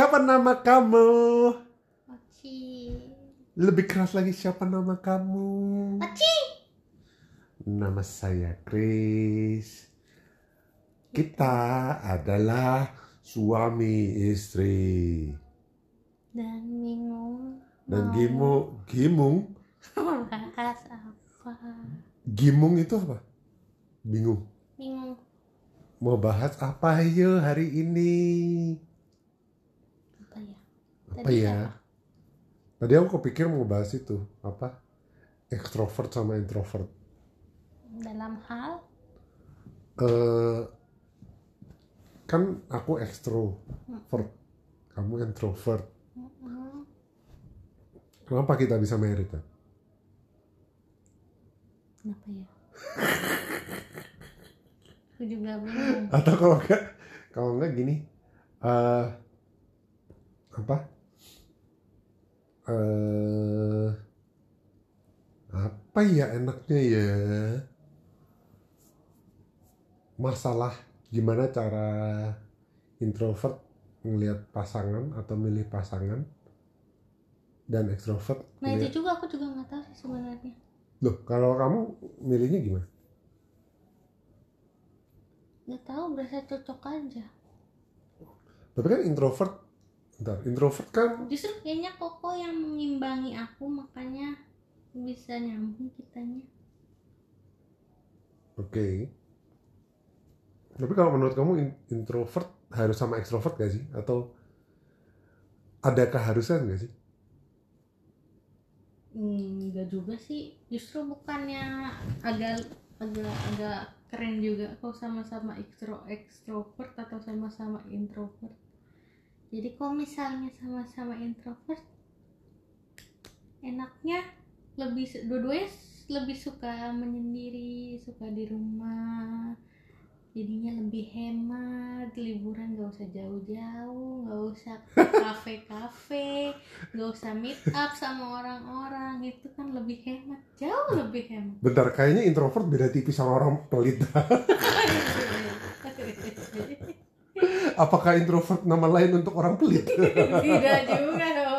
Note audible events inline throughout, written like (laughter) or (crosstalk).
Siapa nama kamu? Mochi. Lebih keras lagi siapa nama kamu? Mochi. Nama saya Chris. Kita adalah suami istri. Dan bingung. Dan Gimu, Gimung, Bahas apa? Gimung itu apa? Bingung. Bingung. Mau bahas apa yuk hari ini? Apa ya? Apa Tadi ya? apa? Tadi aku kepikir mau bahas itu apa? Extrovert sama introvert. Dalam hal eh kan aku extrovert, kamu introvert. mm, Kenapa kita bisa merit kan? Kenapa ya? (laughs) Aku juga bingung. Atau kalau enggak, kalau enggak gini, eh apa? Eh apa ya enaknya ya? Masalah gimana cara introvert ngelihat pasangan atau milih pasangan dan extrovert Nah itu juga aku juga nggak tahu sih sebenarnya. Loh, kalau kamu milihnya gimana? Nggak tahu berasa cocok aja. Tapi kan introvert, bentar, introvert kan Justru kayaknya Koko yang mengimbangi aku makanya bisa nyambung kitanya. oke. Tapi kalau menurut kamu in- introvert harus sama extrovert gak sih? Atau ada keharusan gak sih? Hmm, enggak juga sih. Justru bukannya agak agak agak keren juga kok sama-sama ekstro ekstrovert atau sama-sama introvert. Jadi kalau misalnya sama-sama introvert enaknya lebih dua-duanya lebih suka menyendiri, suka di rumah. Jadinya lebih hemat, liburan gak usah jauh-jauh, gak usah ke (laughs) kafe-kafe, gak usah meet up sama orang-orang itu kan lebih hemat jauh lebih hemat Bentar, kayaknya introvert beda tipis sama orang pelit. (laughs) (laughs) Apakah introvert nama lain untuk orang pelit? (laughs) tidak juga dong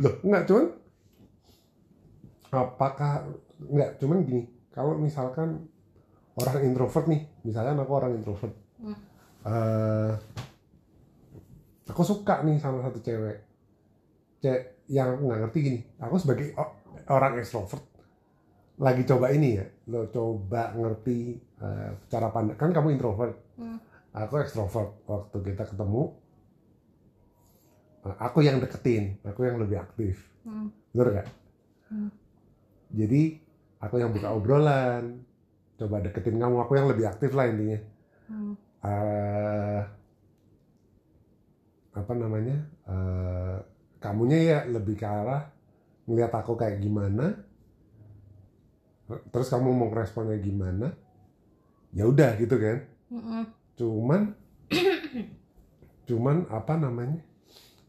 Loh, enggak cuman apakah enggak cuman gini, kalau misalkan orang introvert nih, misalnya aku orang introvert. Hmm. eh, aku suka nih sama satu cewek. Cewek yang nggak ngerti gini, aku sebagai orang extrovert lagi coba ini ya, lo coba ngerti eh, cara pandang. Kan kamu introvert, Hmm. aku extrovert. Waktu kita ketemu, eh, aku yang deketin, aku yang lebih aktif. Hmm. Bener gak? Hmm. Jadi aku yang buka obrolan, coba deketin kamu, aku yang lebih aktif lah intinya. Hmm. Eh, apa namanya? Eh, kamunya ya lebih ke arah ngeliat aku kayak gimana, terus kamu mau responnya gimana? Ya udah gitu kan. Mm-mm. Cuman, (coughs) cuman apa namanya?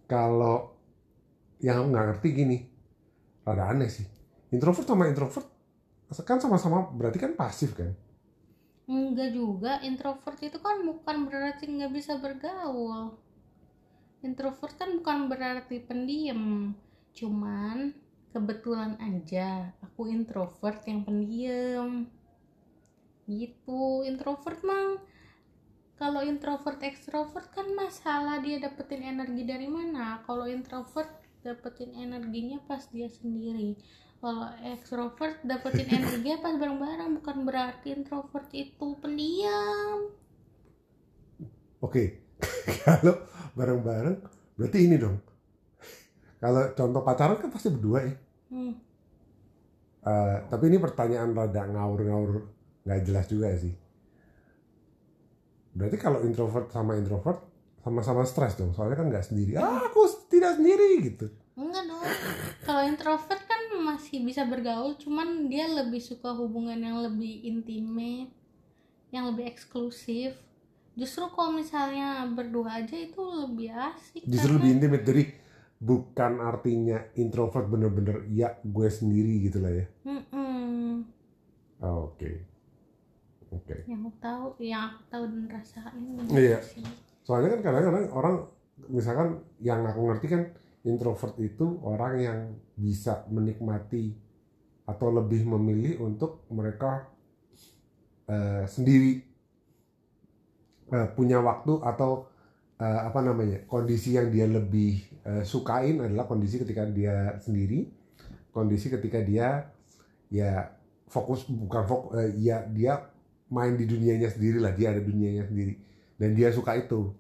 Kalau yang nggak ngerti gini, rada aneh sih. Introvert sama introvert kan sama-sama berarti kan pasif kan? enggak juga introvert itu kan bukan berarti nggak bisa bergaul introvert kan bukan berarti pendiam cuman kebetulan aja aku introvert yang pendiam. Gitu introvert mang. Kalau introvert ekstrovert kan masalah dia dapetin energi dari mana. Kalau introvert dapetin energinya pas dia sendiri. Kalau ekstrovert dapetin (laughs) energinya pas bareng-bareng. Bukan berarti introvert itu pendiam. Oke, (laughs) kalau bareng-bareng berarti ini dong. Kalau contoh pacaran kan pasti berdua ya. hmm. Eh, tapi ini pertanyaan rada ngawur-ngawur nggak jelas juga sih. Berarti kalau introvert sama introvert sama-sama stres dong. Soalnya kan nggak sendiri. Ah, aku tidak sendiri gitu. enggak dong kalau introvert kan masih bisa bergaul cuman dia lebih suka hubungan yang lebih intimate yang lebih eksklusif justru kalau misalnya berdua aja itu lebih asik Justru karena- lebih intimate dari bukan artinya introvert bener-bener ya gue sendiri gitu lah ya. Mm-mm. Oh, Oke. Oke. yang aku tahu yang aku tahu dan rasain Iya. sih soalnya kan kadang-kadang orang misalkan yang aku ngerti kan introvert itu orang yang bisa menikmati atau lebih memilih untuk mereka eh, sendiri eh, punya waktu atau eh, apa namanya kondisi yang dia lebih eh, sukain adalah kondisi ketika dia sendiri. Kondisi ketika dia ya fokus bukan fokus ya dia main di dunianya sendiri lah dia ada dunianya sendiri. Dan dia suka itu.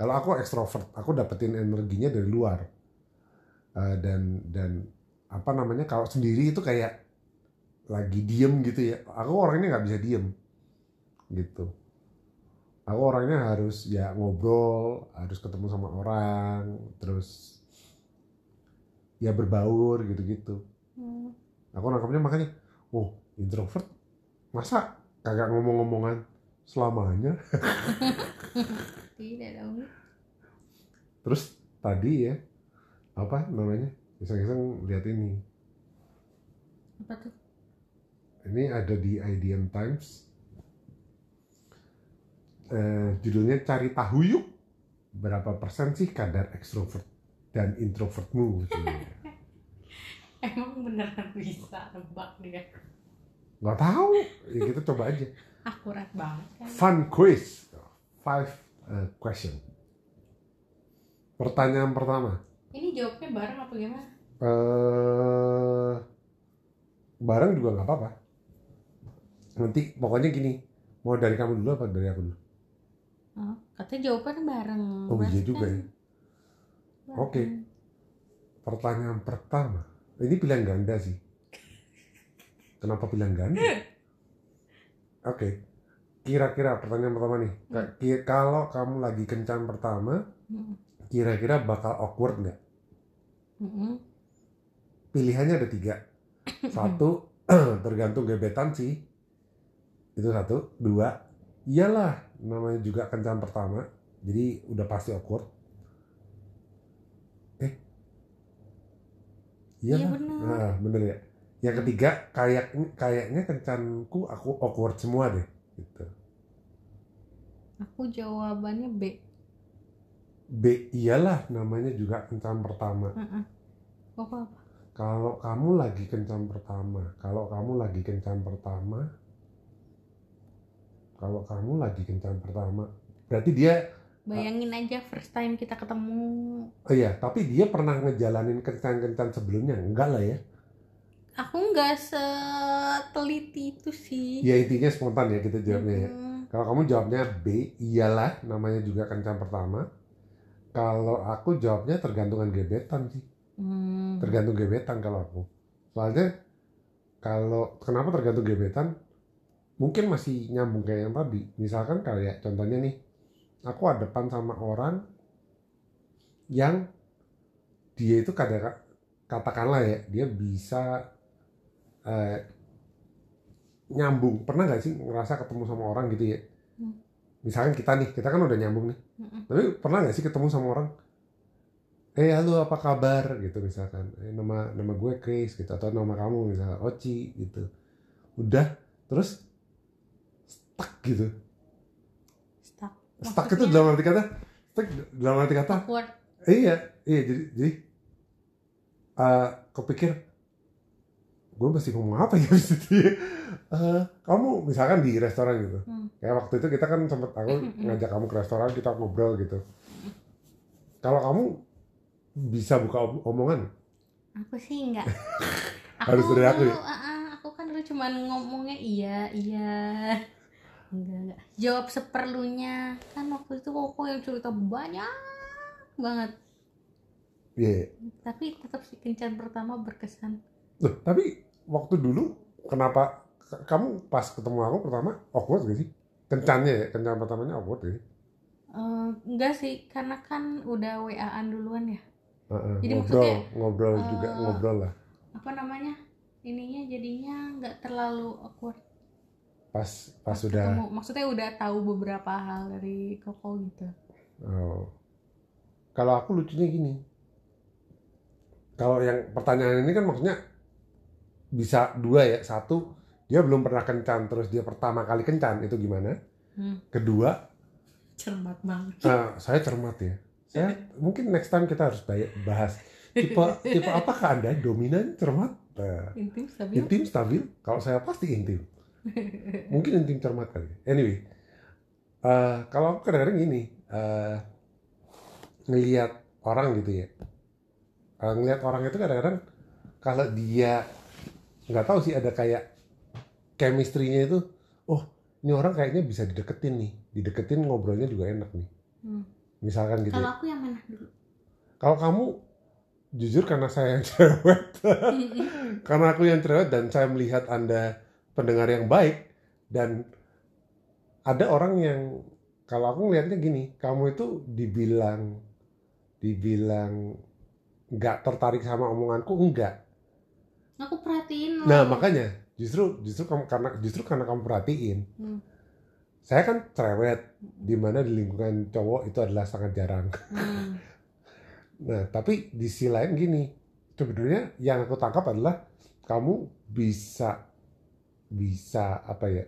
Kalau aku ekstrovert aku dapetin energinya dari luar. Eh, dan dan apa namanya kalau sendiri itu kayak lagi diem gitu ya. Aku orangnya nggak bisa diem. Gitu aku orangnya harus ya ngobrol harus ketemu sama orang terus ya berbaur gitu-gitu. Hmm. aku nangkapnya makanya oh introvert? Masa kagak ngomong-ngomongan selamanya? (laughs) Tidak dong. Terus tadi ya apa namanya iseng-iseng lihat ini. Apa tuh? Ini ada di IDN Times Eh, judulnya cari tahu yuk. Berapa persen sih kadar ekstrovert dan introvertmu? (laughs) Emang beneran bisa nebak dia? Nggak tahu. Ya kita coba aja. Akurat banget kan? Fun quiz. Five eh, question. Pertanyaan pertama. Ini jawabnya bareng apa gimana? Eh bareng juga nggak apa-apa. Nanti pokoknya gini. Mau dari kamu dulu apa dari aku dulu oh, katanya jawabannya bareng. Oh, iya juga kan ya. Oke. pertanyaan pertama. Ini pilihan ganda sih. (laughs) Kenapa pilihan ganda? (laughs) Oke. Kira-kira pertanyaan pertama nih. Ki- kalau kamu lagi kencan pertama Mm, kira-kira bakal awkward nggak? Mm, pilihannya ada tiga. (laughs) Satu (clears throat) tergantung gebetan sih. Itu satu. Dua iyalah namanya juga kencan pertama jadi udah pasti awkward eh Iya iyalah benar. nah, bener ya yang ketiga kayak kayaknya kencanku aku awkward semua deh gitu Aku jawabannya B. B iyalah namanya juga kencan pertama Heeh. Apa apa? kalau kamu lagi kencan pertama kalau kamu lagi kencan pertama kalau kamu lagi kencan pertama berarti dia Bayangin aja first time kita ketemu. oh iya tapi dia pernah ngejalanin kencan-kencan sebelumnya? Enggak lah ya. Aku nggak seteliti itu sih. ya intinya spontan ya kita jawabnya ya. Mm, kalau kamu jawabnya B iyalah namanya juga kencan pertama. Kalau aku jawabnya tergantungan gebetan sih. Mm, tergantung gebetan kalau aku. Soalnya kalau kenapa tergantung gebetan mungkin masih nyambung kayak yang tadi. Misalkan kayak contohnya nih aku ada depan sama orang yang dia itu kadang katakanlah ya dia bisa eh, nyambung. Pernah nggak sih ngerasa ketemu sama orang gitu ya? Hmm. misalkan kita nih kita kan udah nyambung nih. Mm, tapi pernah nggak sih ketemu sama orang? Eh halo apa kabar? Gitu misalkan. Eh, nama nama gue Chris gitu atau nama kamu misalnya Oci gitu. Udah terus stuck gitu Stuck. stuck itu Maksudnya dalam arti kata stuck dalam arti kata awkward. iya iya jadi jadi eh, kepikir gue mesti ngomong apa ya di situ ya? Eh, kamu misalkan di restoran gitu Hmm. kayak waktu itu kita kan sempet aku Mm-mm. ngajak kamu ke restoran kita ngobrol gitu kalau kamu bisa buka om- omongan Aku sih enggak. (laughs) Harus dari aku ya? ah, aku kan dulu cuman ngomongnya iya, iya. Enggak, enggak. Jawab seperlunya. Kan waktu itu koko yang cerita banyak banget. Iya. Tapi tetap si kencan pertama berkesan. Loh, tapi waktu dulu kenapa kamu pas ketemu aku pertama awkward gak sih? Kencannya ya, kencan pertamanya awkward gak sih? Eh, enggak sih, karena kan udah WA-an duluan ya. Heeh, Jadi ngobrol, maksudnya, ngobrol juga eh, ngobrol lah. Apa namanya? Ininya jadinya nggak terlalu awkward. Pas pas sudah ketemu. Maksudnya udah tahu beberapa hal dari Koko gitu. oh. Kalau aku lucunya gini. Kalau yang pertanyaan ini kan maksudnya bisa dua ya. Satu, dia belum pernah kencan terus dia pertama kali kencan itu gimana? Hmm. Kedua, cermat banget Nah, saya cermat ya. Saya mungkin next time kita harus bahas tipe tipe (laughs) apakah anda dominan cermat Nah, intim stabil intim stabil kalau saya pasti intim mungkin intim cermat kali anyway eh, kalau aku kadang-kadang gini eh, ngelihat orang gitu ya. Eh, ngelihat orang itu kadang-kadang kalau dia nggak tahu sih ada kayak chemistry-nya itu oh ini orang kayaknya bisa dideketin nih. Dideketin ngobrolnya juga enak nih. Hmm. misalkan gitu kalau ya. aku yang mana dulu. Kalau kamu jujur karena saya yang (laughs) cewek (laughs) karena aku yang cerewet dan saya melihat anda pendengar yang baik dan ada orang yang kalau aku ngelihatnya gini kamu itu dibilang dibilang nggak tertarik sama omonganku enggak aku perhatiin nah makanya justru justru kamu karena justru karena kamu perhatiin Hmm. saya kan cerewet di mana di lingkungan cowok itu adalah sangat jarang Hmm. (laughs) Nah, tapi di sisi lain gini, sebenarnya yang aku tangkap adalah kamu bisa bisa apa ya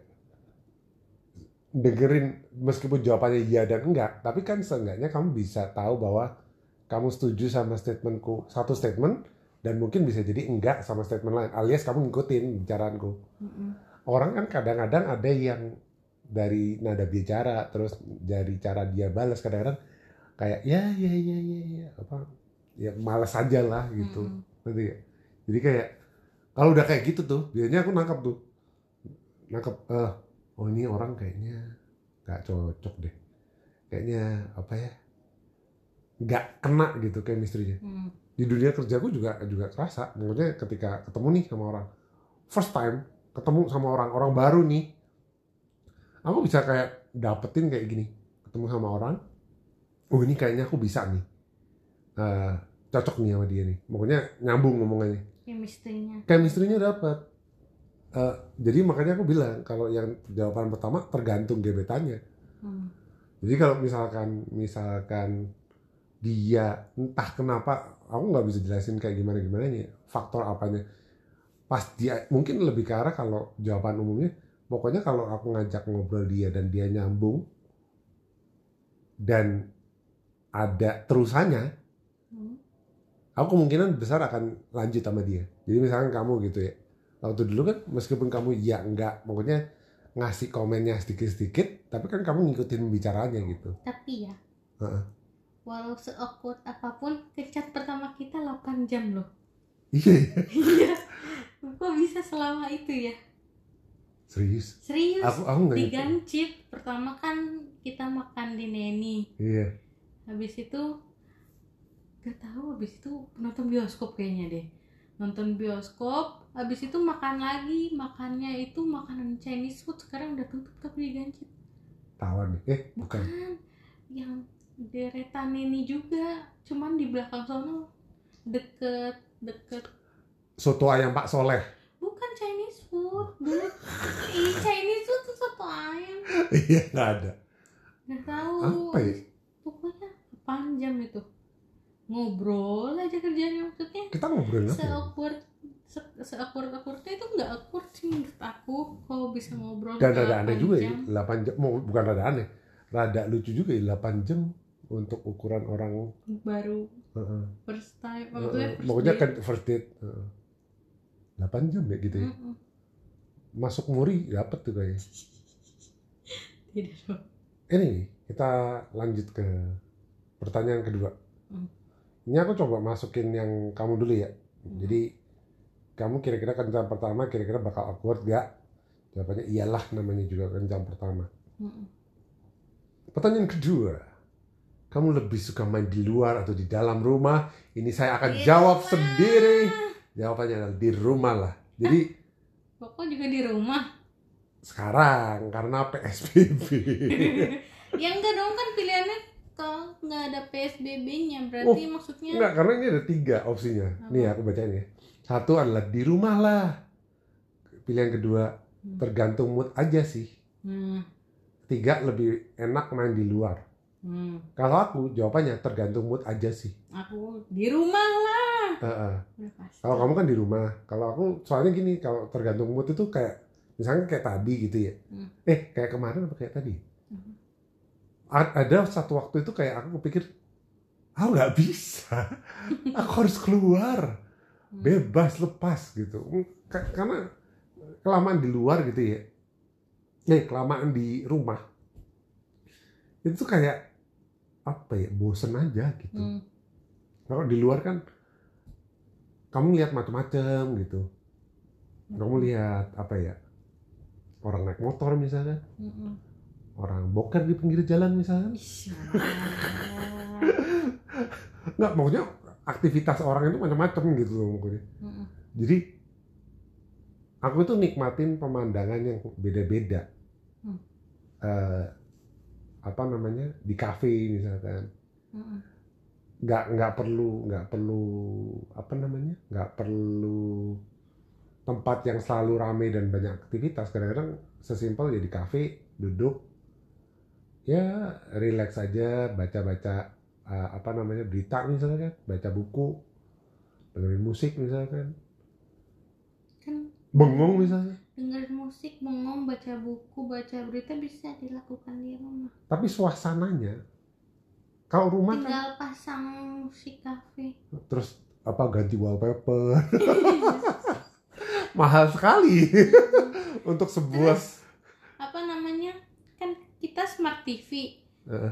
dengerin meskipun jawabannya iya dan enggak, tapi kan seenggaknya kamu bisa tahu bahwa kamu setuju sama statementku satu statement dan mungkin bisa jadi enggak sama statement lain, alias kamu ngikutin bicaraanku. Mm-mm. Orang kan kadang-kadang ada yang dari nada bicara terus dari cara dia balas kadang-kadang kayak ya ya ya ya ya apa ya malas aja lah gitu. Ngerti nggak? jadi kayak kalau udah kayak gitu tuh biasanya aku nangkap tuh nangkap eh oh ini orang kayaknya nggak cocok deh. Kayaknya apa ya nggak kena gitu chemistry-nya. Hmm. di dunia kerjaku juga juga kerasa. Maksudnya ketika ketemu nih sama orang first time ketemu sama orang orang baru nih aku bisa kayak dapetin kayak gini. Ketemu sama orang oh ini kayaknya aku bisa nih. Eh, cocok nih sama dia nih. Pokoknya nyambung ngomongannya. Chemistry-nya. Chemistry-nya dapat Eh, jadi makanya aku bilang kalau yang jawaban pertama tergantung gebetannya Hmm. jadi kalau misalkan misalkan dia entah kenapa aku nggak bisa jelasin kayak gimana gimana nih faktor apanya pas dia mungkin lebih ke arah kalau jawaban umumnya pokoknya kalau aku ngajak ngobrol dia dan dia nyambung dan ada terusannya Hmm. aku kemungkinan besar akan lanjut sama dia jadi misalkan kamu gitu ya waktu dulu kan meskipun kamu ya enggak pokoknya ngasih komennya sedikit-sedikit tapi kan kamu ngikutin pembicaraannya gitu. Tapi ya Heeh. walau seawkward apa pun kecat pertama kita 8 jam loh. Iya (laughs) iya. Kok bisa selama itu ya? Serius? Serius. Aku aku nggak di ngerti. Gancit pertama kan kita makan di Neni. Iya. Habis itu gak tahu habis itu nonton bioskop kayaknya deh. Nonton bioskop habis itu makan lagi makannya itu makanan Chinese food sekarang udah tutup tapi di Gancit tawan nih eh bukan. Bukan. Yang deretan ini juga cuman di belakang sono deket deket. Soto ayam Pak Soleh. Bukan Chinese food dulu Ih, Chinese food tuh soto ayam. (laughs) Iya nggak ada. Nggak tahu. Apa ya? Pokoknya panjang itu. Ngobrol aja kerjanya maksudnya. Kita ngobrolin apa ya? Se- se-awkward awkwardnya itu nggak awkward sih menurut aku kalau bisa ngobrol dan rada 8 aneh juga ya jam. 8 jam mau bukan rada aneh rada lucu juga ya 8 jam untuk ukuran orang baru Heeh. first time maksudnya first pokoknya date. kan first date Heeh. 8 jam ya gitu ya Mm-mm. masuk muri dapet tuh kayaknya (laughs) tidak dong ini kita lanjut ke pertanyaan kedua Hmm. ini aku coba masukin yang kamu dulu ya Hmm. jadi kamu kira-kira kencan pertama kira-kira bakal awkward gak jawabannya iyalah namanya juga kencan pertama Mm-mm. pertanyaan kedua kamu lebih suka main di luar atau di dalam rumah ini saya akan Di jawab rumah. sendiri jawabannya adalah di rumah lah jadi Kok juga di rumah sekarang karena PSBB (laughs) ya enggak dong kan pilihannya kalau nggak ada PSBB-nya berarti maksudnya Enggak, karena ini ada tiga opsinya. Nih aku bacain ya. Satu adalah di rumah lah. Pilihan kedua Hmm. tergantung mood aja sih. Hmm, Tiga lebih enak main di luar. hmm. Kalau aku jawabannya tergantung mood aja sih. aku di rumah lah. Udah pasti. Kalau kamu kan di rumah. Kalau aku soalnya gini, kalau tergantung mood itu kayak misalnya kayak tadi gitu ya. Hmm. Eh kayak kemarin apa kayak tadi? Hmm. A- ada satu waktu itu kayak aku pikir aku nggak bisa (laughs) aku harus keluar. Bebas lepas gitu. Ka- karena kelamaan di luar gitu ya. Eh kelamaan di rumah. Itu kayak apa ya bosen aja gitu. Hmm. kalau di luar kan kamu lihat macam-macam gitu. Kamu lihat apa ya orang naik motor misalnya. Mm-mm. orang boker di pinggir jalan misalnya. (laughs) Nggak maksudnya aktivitas orang itu macam-macam gitu loh maksudnya Mm-mm. jadi aku tuh nikmatin pemandangan yang beda-beda. Hmm. Eh, apa namanya? Di kafe misalkan. Mm-mm. nggak nggak perlu nggak perlu apa namanya? Nggak perlu tempat yang selalu ramai dan banyak aktivitas. Kadang-kadang sesimpel ya di kafe duduk ya relax aja baca-baca eh, apa namanya berita misalnya kan baca buku dengerin musik misalkan. Kan bengong misalnya. Dengerin musik bengong baca buku baca berita bisa dilakukan di rumah. Tapi suasananya kalau rumah kan tinggal pasang musik kafe. Terus apa ganti wallpaper. (laughs) Mahal sekali. (laughs) Untuk sebuah apa namanya kan kita smart TV.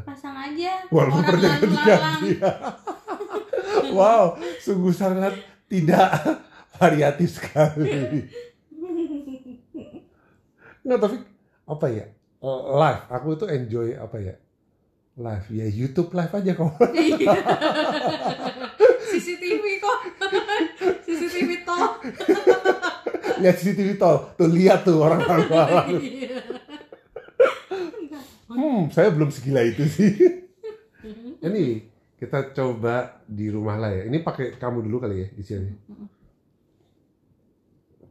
Pasang aja. Orang wallpapernya lalu lalang. (laughs) Wow sungguh sangat tidak variatif sekali. Nggak tapi apa ya? Eh, live. Aku itu enjoy apa ya? Live. Ya YouTube live aja kok. (laughs) CCTV kok. (laughs) CCTV tol lihat CCTV tol tuh lihat tuh orang Iya. Hmm saya belum segila itu sih. (laughs) Ini kita coba di rumah lah ya. Ini pakai kamu dulu kali ya di sini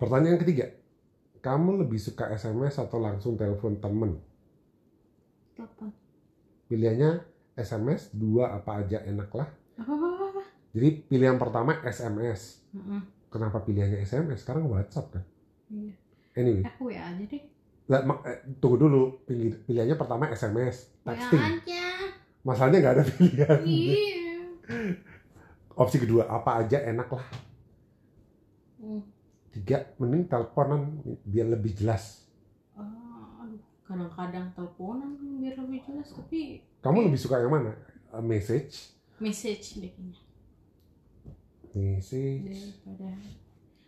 pertanyaan ketiga. Kamu lebih suka SMS atau langsung telepon temen? Telepon. pilihannya SMS dua apa aja enak lah. Apa jadi pilihan pertama SMS kenapa pilihannya SMS sekarang WhatsApp kan? Iya. anyway. Aku ya aja deh lah, eh, tunggu dulu. Pilih- pilihannya pertama SMS ya texting. Aja masalahnya nggak ada pilihan. Iya. Opsi kedua apa aja enak lah. Hmm. tiga mending teleponan biar lebih jelas. Aduh, kadang-kadang teleponan biar lebih jelas tapi kamu lebih suka yang mana? A message? Message deh kayaknya message. Daripada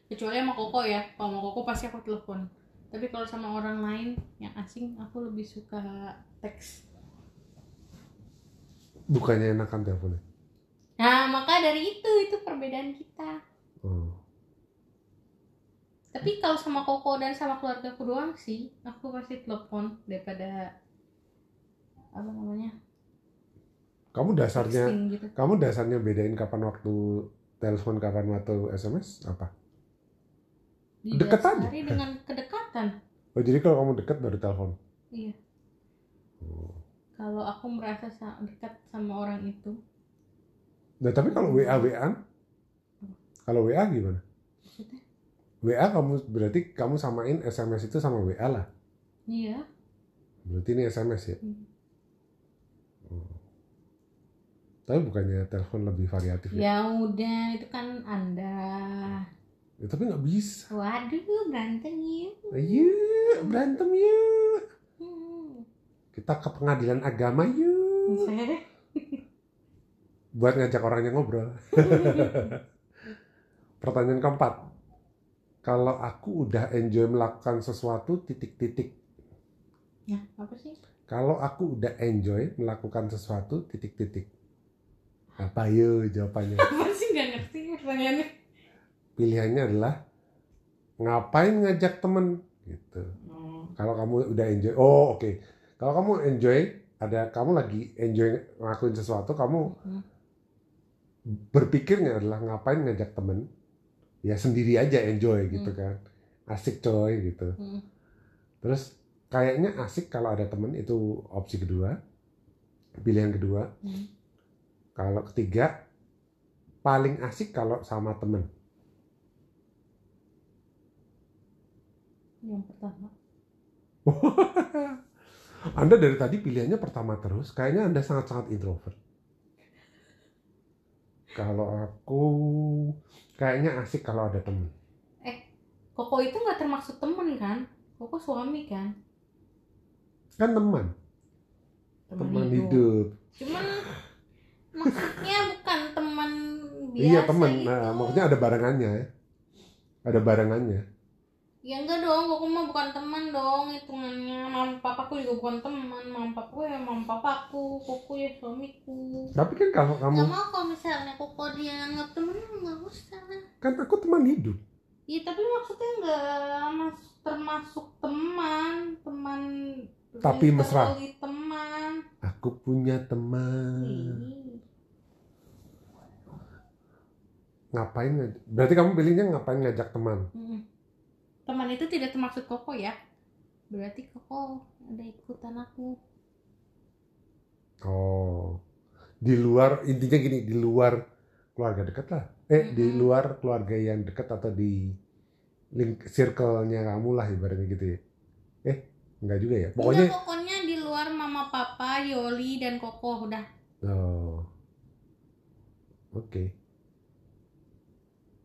kecuali sama koko ya. Kalau sama koko pasti aku telepon tapi kalau sama orang lain yang asing aku lebih suka teks. Bukannya enakan teleponnya? Nah maka dari itu itu perbedaan kita. Oh. tapi kalau sama koko dan sama keluarga aku doang sih aku pasti telepon daripada apa namanya? Kamu dasarnya gitu. kamu dasarnya bedain kapan waktu telepon kapan waktu SMS apa? Deket aja. didasari dengan kedekatan oh jadi kalau kamu deket baru telepon? Iya. Oh. kalau aku merasa sa- dekat sama orang itu. Nah tapi kalau WA WA kalau WA gimana? Maksudnya? WA kamu berarti kamu samain SMS itu sama WA lah? Iya. Berarti ini SMS ya? Hmm. Oh. tapi bukannya telepon lebih variatif ya, ya udah itu kan anda Ya, tapi nggak bisa. Waduh berantem yuk. Ayo berantem yuk. Hmm. kita ke pengadilan agama yuk. Deh. (laughs) Buat ngajak orangnya ngobrol. (laughs) Pertanyaan keempat. Kalau aku udah enjoy melakukan sesuatu titik-titik. Ya apa sih? Kalau aku udah enjoy melakukan sesuatu titik-titik. Apa yuk jawabannya? (laughs) Apa sih? Nggak ngerti pertanyaannya pilihannya adalah ngapain ngajak temen gitu Hmm. kalau kamu udah enjoy oh oke kalau kamu enjoy ada kamu lagi enjoy ngelakuin sesuatu kamu Hmm. berpikirnya adalah ngapain ngajak temen ya sendiri aja enjoy gitu Hmm. kan asik coy gitu Hmm. terus kayaknya asik kalau ada temen itu opsi kedua pilihan kedua Hmm. kalau ketiga paling asik kalau sama temen yang pertama (laughs) Anda dari tadi pilihannya pertama terus, kayaknya Anda sangat-sangat introvert. Kalau aku kayaknya asik kalau ada temen. Koko itu nggak termasuk temen kan? Koko suami kan? Kan teman, teman hidup. Cuman maksudnya bukan teman biasa Iya teman, gitu. nah, maksudnya ada barengannya ya. Ada barengannya. Ya enggak dong, Koko mah bukan teman dong hitungannya. Mama papaku juga bukan teman. Mama papaku ya mama papaku, Koko ya suamiku. Tapi kan kalau Gak kamu, mau kalau misalnya Koko dia anggap temen, nggak usah. kan aku teman hidup. Iya tapi maksudnya nggak masuk termasuk teman, teman. Tapi mesra. teman. Aku punya teman. Ih. Ngapain? Berarti kamu pilihnya ngapain ngajak teman? Mm-mm. Teman itu tidak termasuk Koko ya? Berarti Koko ada ikutan aku. Oh, di luar intinya gini, di luar keluarga dekat lah. Eh, di Mm-mm. luar keluarga yang dekat atau di link circle-nya kamu lah ibaratnya gitu ya. Eh, enggak juga ya. Pokoknya Enggak, pokoknya di luar mama papa, Yoli dan Koko udah. oh. Oke.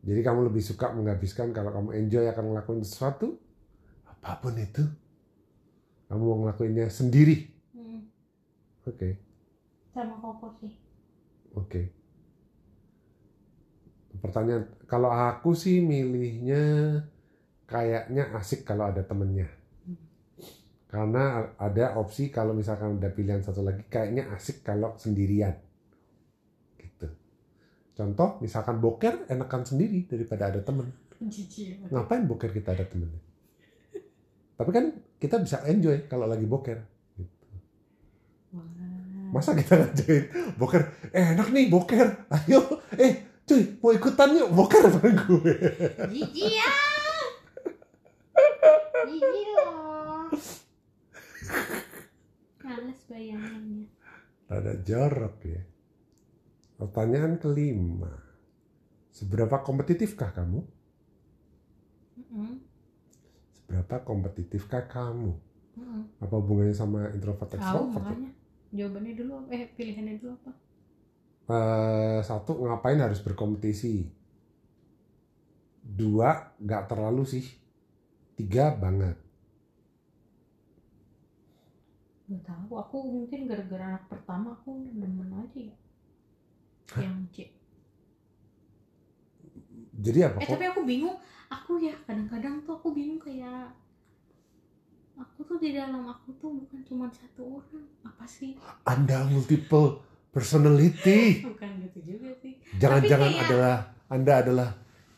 Jadi kamu lebih suka menghabiskan kalau kamu enjoy akan ngelakuin sesuatu apa pun itu. Kamu mau ngelakuinnya sendiri. Hmm, Oke. sama Koko sih. Oke. Pertanyaan, kalau aku sih milihnya kayaknya asik kalau ada temennya. Karena ada opsi kalau misalkan ada pilihan satu lagi, kayaknya asik kalau sendirian. Gitu. Contoh, misalkan boker enakan sendiri daripada ada temen. Ngapain boker kita ada temennya? Tapi kan kita bisa enjoy kalau lagi boker. Wah. Masa kita ngajain boker, eh, enak nih boker, ayo, eh cuy mau ikutan yuk boker bareng gue. Jijik ya. Jijik loh. Males bayangannya. Rada jorok ya. Pertanyaan kelima, seberapa kompetitifkah kamu? Seberapa kompetitifkah kamu? Apa hubungannya sama introvert Tahu extrovert? makanya. Jawabannya dulu apa? Eh pilihannya dulu apa? Eh, satu ngapain harus berkompetisi? Dua nggak terlalu sih. Tiga banget. Gak tahu. Aku mungkin gara-gara anak pertama aku demen aja ya. Yang C. Jadi apa Eh kok? tapi aku bingung. Aku ya kadang-kadang tuh aku bingung kayak aku tuh di dalam aku tuh bukan cuma satu orang. Apa sih? Anda multiple personality. (laughs) Bukan gitu juga sih. Jangan-jangan kayak- adalah Anda adalah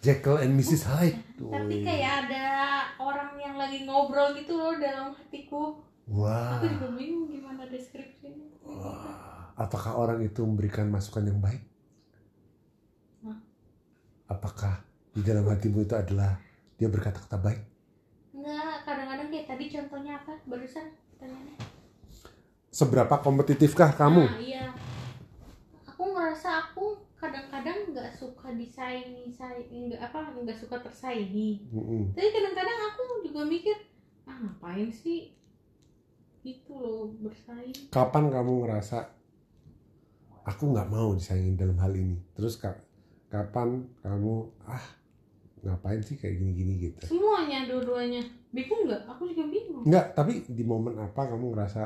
Jekyll and Mrs. Hyde. Tapi kayak ada orang yang lagi ngobrol gitu loh dalam hatiku. Wah. Aku juga bingung gimana deskripsinya. Wah. Apakah orang itu memberikan masukan yang baik? Apakah di dalam hatimu itu adalah dia berkata-kata baik? Enggak, kadang-kadang kayak tadi contohnya apa? Barusan pertanyaannya. Seberapa kompetitifkah kamu? Nah, iya. Aku ngerasa aku kadang-kadang nggak suka disaingi, saing, nggak apa, nggak suka tersaingi. Mm-mm. Tapi kadang-kadang aku juga mikir, ah ngapain sih? Gitu loh bersaing. Kapan kamu ngerasa aku nggak mau disaingin dalam hal ini? Terus ka- kapan kamu ah ngapain sih kayak gini-gini gitu? Semuanya, dua-duanya. Bingung nggak? Aku juga bingung. Enggak, tapi di momen apa kamu ngerasa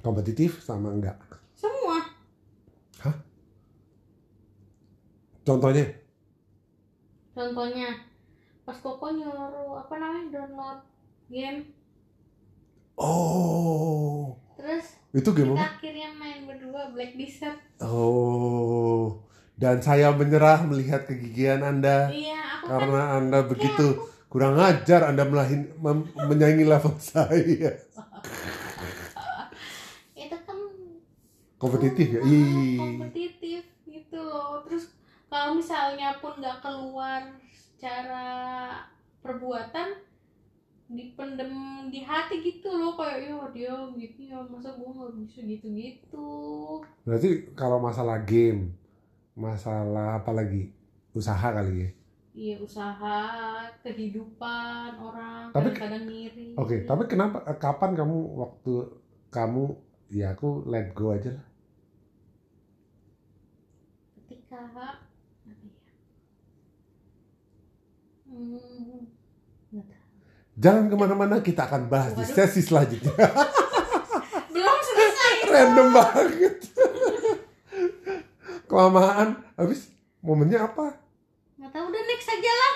kompetitif sama enggak? Semua. Contohnya? Contohnya, pas Koko nyuruh apa namanya download game, Oh, terus itu kita gimana? akhirnya main berdua Black Desert. Oh, dan saya menyerah melihat kegigihan Anda Iya, aku kan karena Anda begitu kurang ajar Anda melahin, menyaingi level (laughs) saya. itu kan Kompetitif ya? ah, Ih. kompetitif gitu loh. Terus kalau misalnya pun nggak keluar secara perbuatan dipendem di hati gitu loh kayak ya dia gitu ya masa gua nggak bisa gitu gitu Berarti kalau masalah game, masalah apa lagi? Usaha kali ya? iya usaha kehidupan orang Tapi- kadang-kadang ngiri Oke, tapi kenapa kapan kamu waktu kamu ya aku let go aja lah. ketika apa ya hmm, nggak tahu. Jangan ke mana-mana, kita akan bahas di Waduh. sesi selanjutnya. (laughs) belum selesai Random banget. Kelamaan, habis momennya apa? nggak tahu udah next aja lah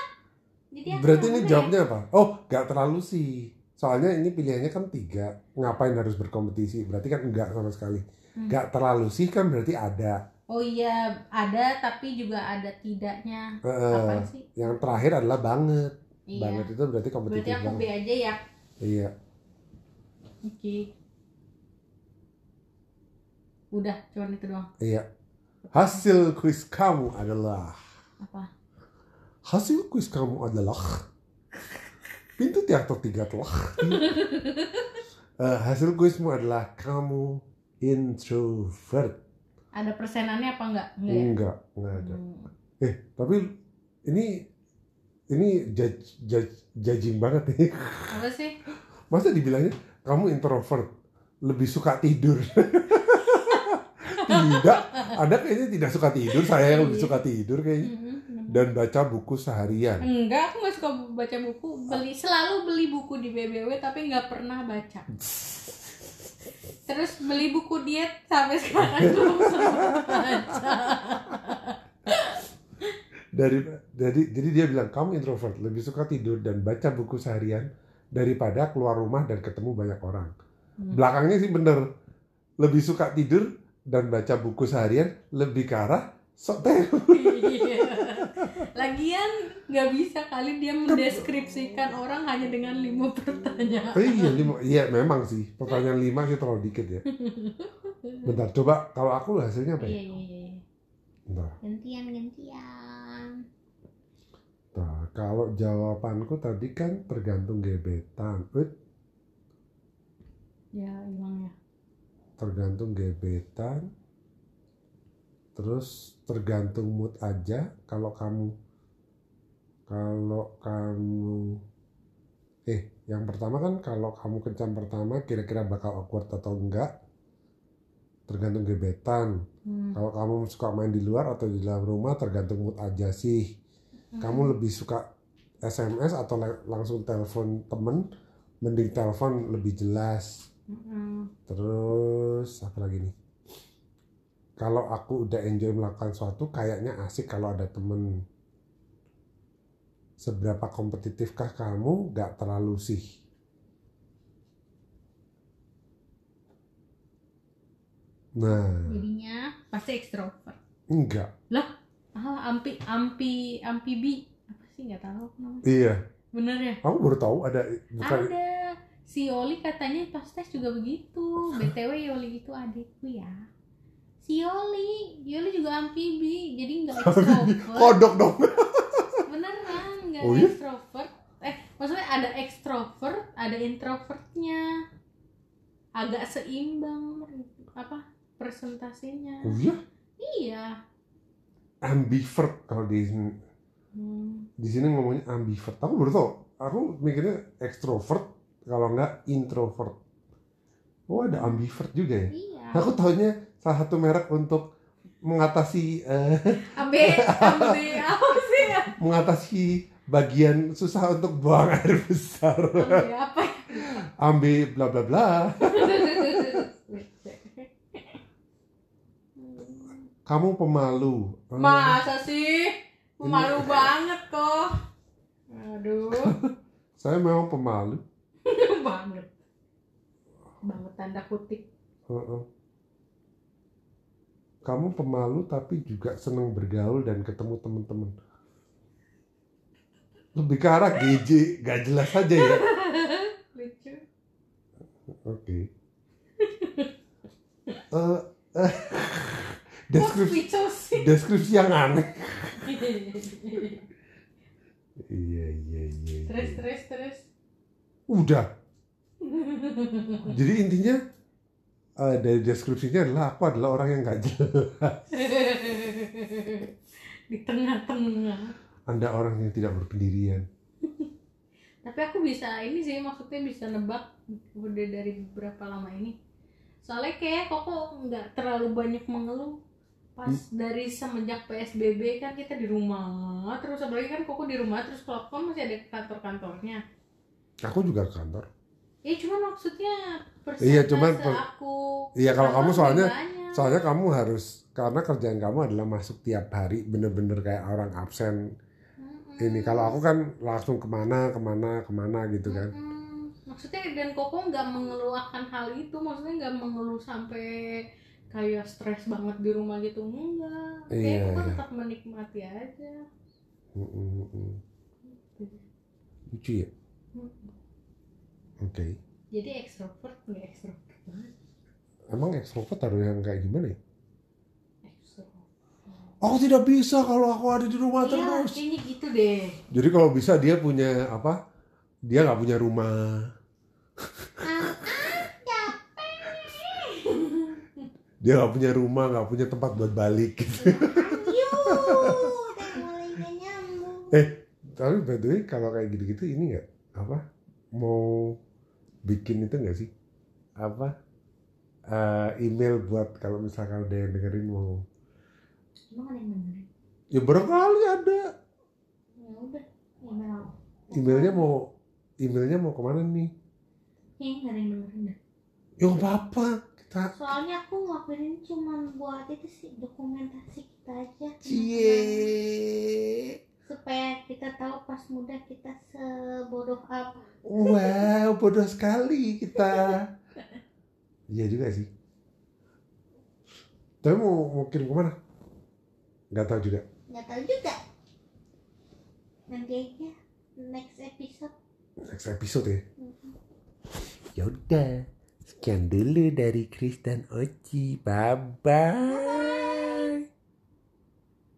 jadi Berarti ini jawabnya apa? Oh, gak terlalu sih. Soalnya ini pilihannya kan tiga. Ngapain harus berkompetisi? Berarti kan enggak sama sekali. Hmm. Gak terlalu sih kan berarti ada. oh iya ada tapi juga ada tidaknya Eh, apa sih yang terakhir adalah banget. Iya Banget itu berarti berarti kompetitif aku B aja ya Iya. oke udah cuman itu doang Iya. Hasil kuis kamu adalah apa hasil kuis kamu adalah pintu teater tiga telah. Eh, hasil kuismu adalah kamu introvert. ada persenannya apa enggak enggak ya? Enggak, enggak ada. Hmm. Eh, tapi ini ini judge, judge, judging banget nih. apa sih Masa dibilangnya kamu introvert, lebih suka tidur. (laughs) tidak, Anda kayaknya tidak suka tidur, saya yang lebih suka tidur kayaknya. Mhm, bener. Dan baca buku seharian. enggak aku nggak suka baca buku beli selalu beli buku di BBW tapi nggak pernah baca terus beli buku diet sampai sekarang (laughs) belum baca Dari jadi jadi dia bilang kamu introvert, lebih suka tidur dan baca buku seharian daripada keluar rumah dan ketemu banyak orang. Hmm. Belakangnya sih bener, lebih suka tidur dan baca buku seharian lebih ke arah sok. (laughs) Iya. Lagian nggak bisa kali dia mendeskripsikan orang hanya dengan lima pertanyaan. Oh iya, lima, iya memang sih. Pertanyaan lima sih terlalu dikit ya. Bentar, coba kalau aku hasilnya apa Iya ya? iya iya. Bentar. Gantian gantian. Kalau jawabanku tadi kan tergantung gebetan. Wait, Ya hilang ya. tergantung gebetan. Terus tergantung mood aja. Kalau kamu kalau kamu eh yang pertama kan kalau kamu kencan pertama kira-kira bakal awkward atau enggak tergantung gebetan Hmm. Kalau kamu suka main di luar atau di dalam rumah tergantung mood aja sih. Kamu lebih suka SMS atau langsung telepon temen, mending telepon lebih jelas. Mm-mm. Terus apa lagi nih? Kalau aku udah enjoy melakukan sesuatu, kayaknya asik kalau ada temen. Seberapa kompetitifkah kamu? Gak terlalu sih. Nah, Jadinya pasti ekstrovert. enggak. Ah, ampi ampi amfibi apa sih nggak tahu namanya. Iya. Bener ya? Aku baru tahu ada bukan Ada. Si Yoli katanya pas tes juga begitu. (laughs) BTW Yoli itu adikku ya. Si Yoli, Yoli juga amfibi, jadi nggak ekstrovert. kodok dong. (laughs) Beneran nggak Oh iya? ekstrovert. Eh, maksudnya ada ekstrovert, ada introvertnya. Agak seimbang apa presentasinya. Oh iya, Iya. Ambivert kalau di Hmm. di sini ngomongnya ambivert. Aku baru tahu. Aku mikirnya ekstrovert kalau nggak introvert. Oh ada ambivert juga ya. Iya. Aku tahunya salah satu merek untuk mengatasi eh, Ambe, ambe apa sih ya? mengatasi bagian susah untuk buang air besar. Ambe apa? ya? Ambil bla bla bla. (laughs) Kamu pemalu. Eh, Masa sih? Malu banget kok. Aduh, (laughs) Saya memang pemalu. (laughs) banget. Banget tanda kutip. Heeh. Kamu pemalu tapi juga senang bergaul dan ketemu teman-teman. Lebih ke arah GJ, gak jelas aja ya. (laughs) Lucu. Oke. Eh, eh, Kok deskripsi, deskripsi yang aneh. Iya, iya, iya. Terus, iya. terus, terus. Udah. Jadi intinya eh, dari deskripsinya adalah aku adalah orang yang gak jelas. Di tengah-tengah. anda orang yang tidak berpendirian tapi aku bisa ini sih maksudnya bisa nebak udah dari beberapa lama ini soalnya kayak koko nggak terlalu banyak mengeluh pas dari semenjak PSBB kan kita di rumah terus apalagi kan koko di rumah terus kan masih ada kantor-kantornya. Aku juga ke kantor. Ya cuman maksudnya Iya, cuman per- aku Iya, kalau kamu soalnya- soalnya kamu harus karena kerjaan kamu adalah masuk tiap hari bener-bener kayak orang absen. Mm-mm. ini kalau aku kan langsung ke mana ke mana ke mana gitu kan. Mm-mm. maksudnya dan koko nggak mengeluarkan hal itu maksudnya nggak mengeluh sampai kayak stres banget di rumah gitu enggak. Kayak Iya, iya. tetap menikmati aja. Mm, mm, mm. lucu ya? Oke. Jadi ekstrovert nggak ekstrovert banget. Emang ekstrovert harus yang kayak gimana ya? Aku tidak bisa kalau aku ada di rumah Iya, terus. kayaknya gitu deh. Jadi kalau bisa dia punya apa? Dia nggak punya rumah dia nggak punya rumah nggak punya tempat buat balik. Gitu. nyambung tapi by the way kalau kayak gitu-gitu ini nggak? Apa? Mau bikin itu nggak sih? Apa? Eh, email buat kalau misalkan ada yang dengerin mau. Emang ada yang dengerin? Ya barangkali ada. Ya udah email emailnya mau emailnya mau ke mana nih? Kayaknya nggak ada yang dengerin dah ya nggak apa-apa soalnya aku ngelakuin ini cuma buat itu sih dokumentasi kita aja. Cie. Supaya kita tahu pas muda kita sebodoh apa. Wow bodoh sekali kita. Iya juga sih. Tapi mau mau kirim ke mana? Nggak tahu juga. Nggak tahu juga. Nanti aja next episode. Next episode ya? Ya udah sekian dulu dari Chris dan Oci bye bye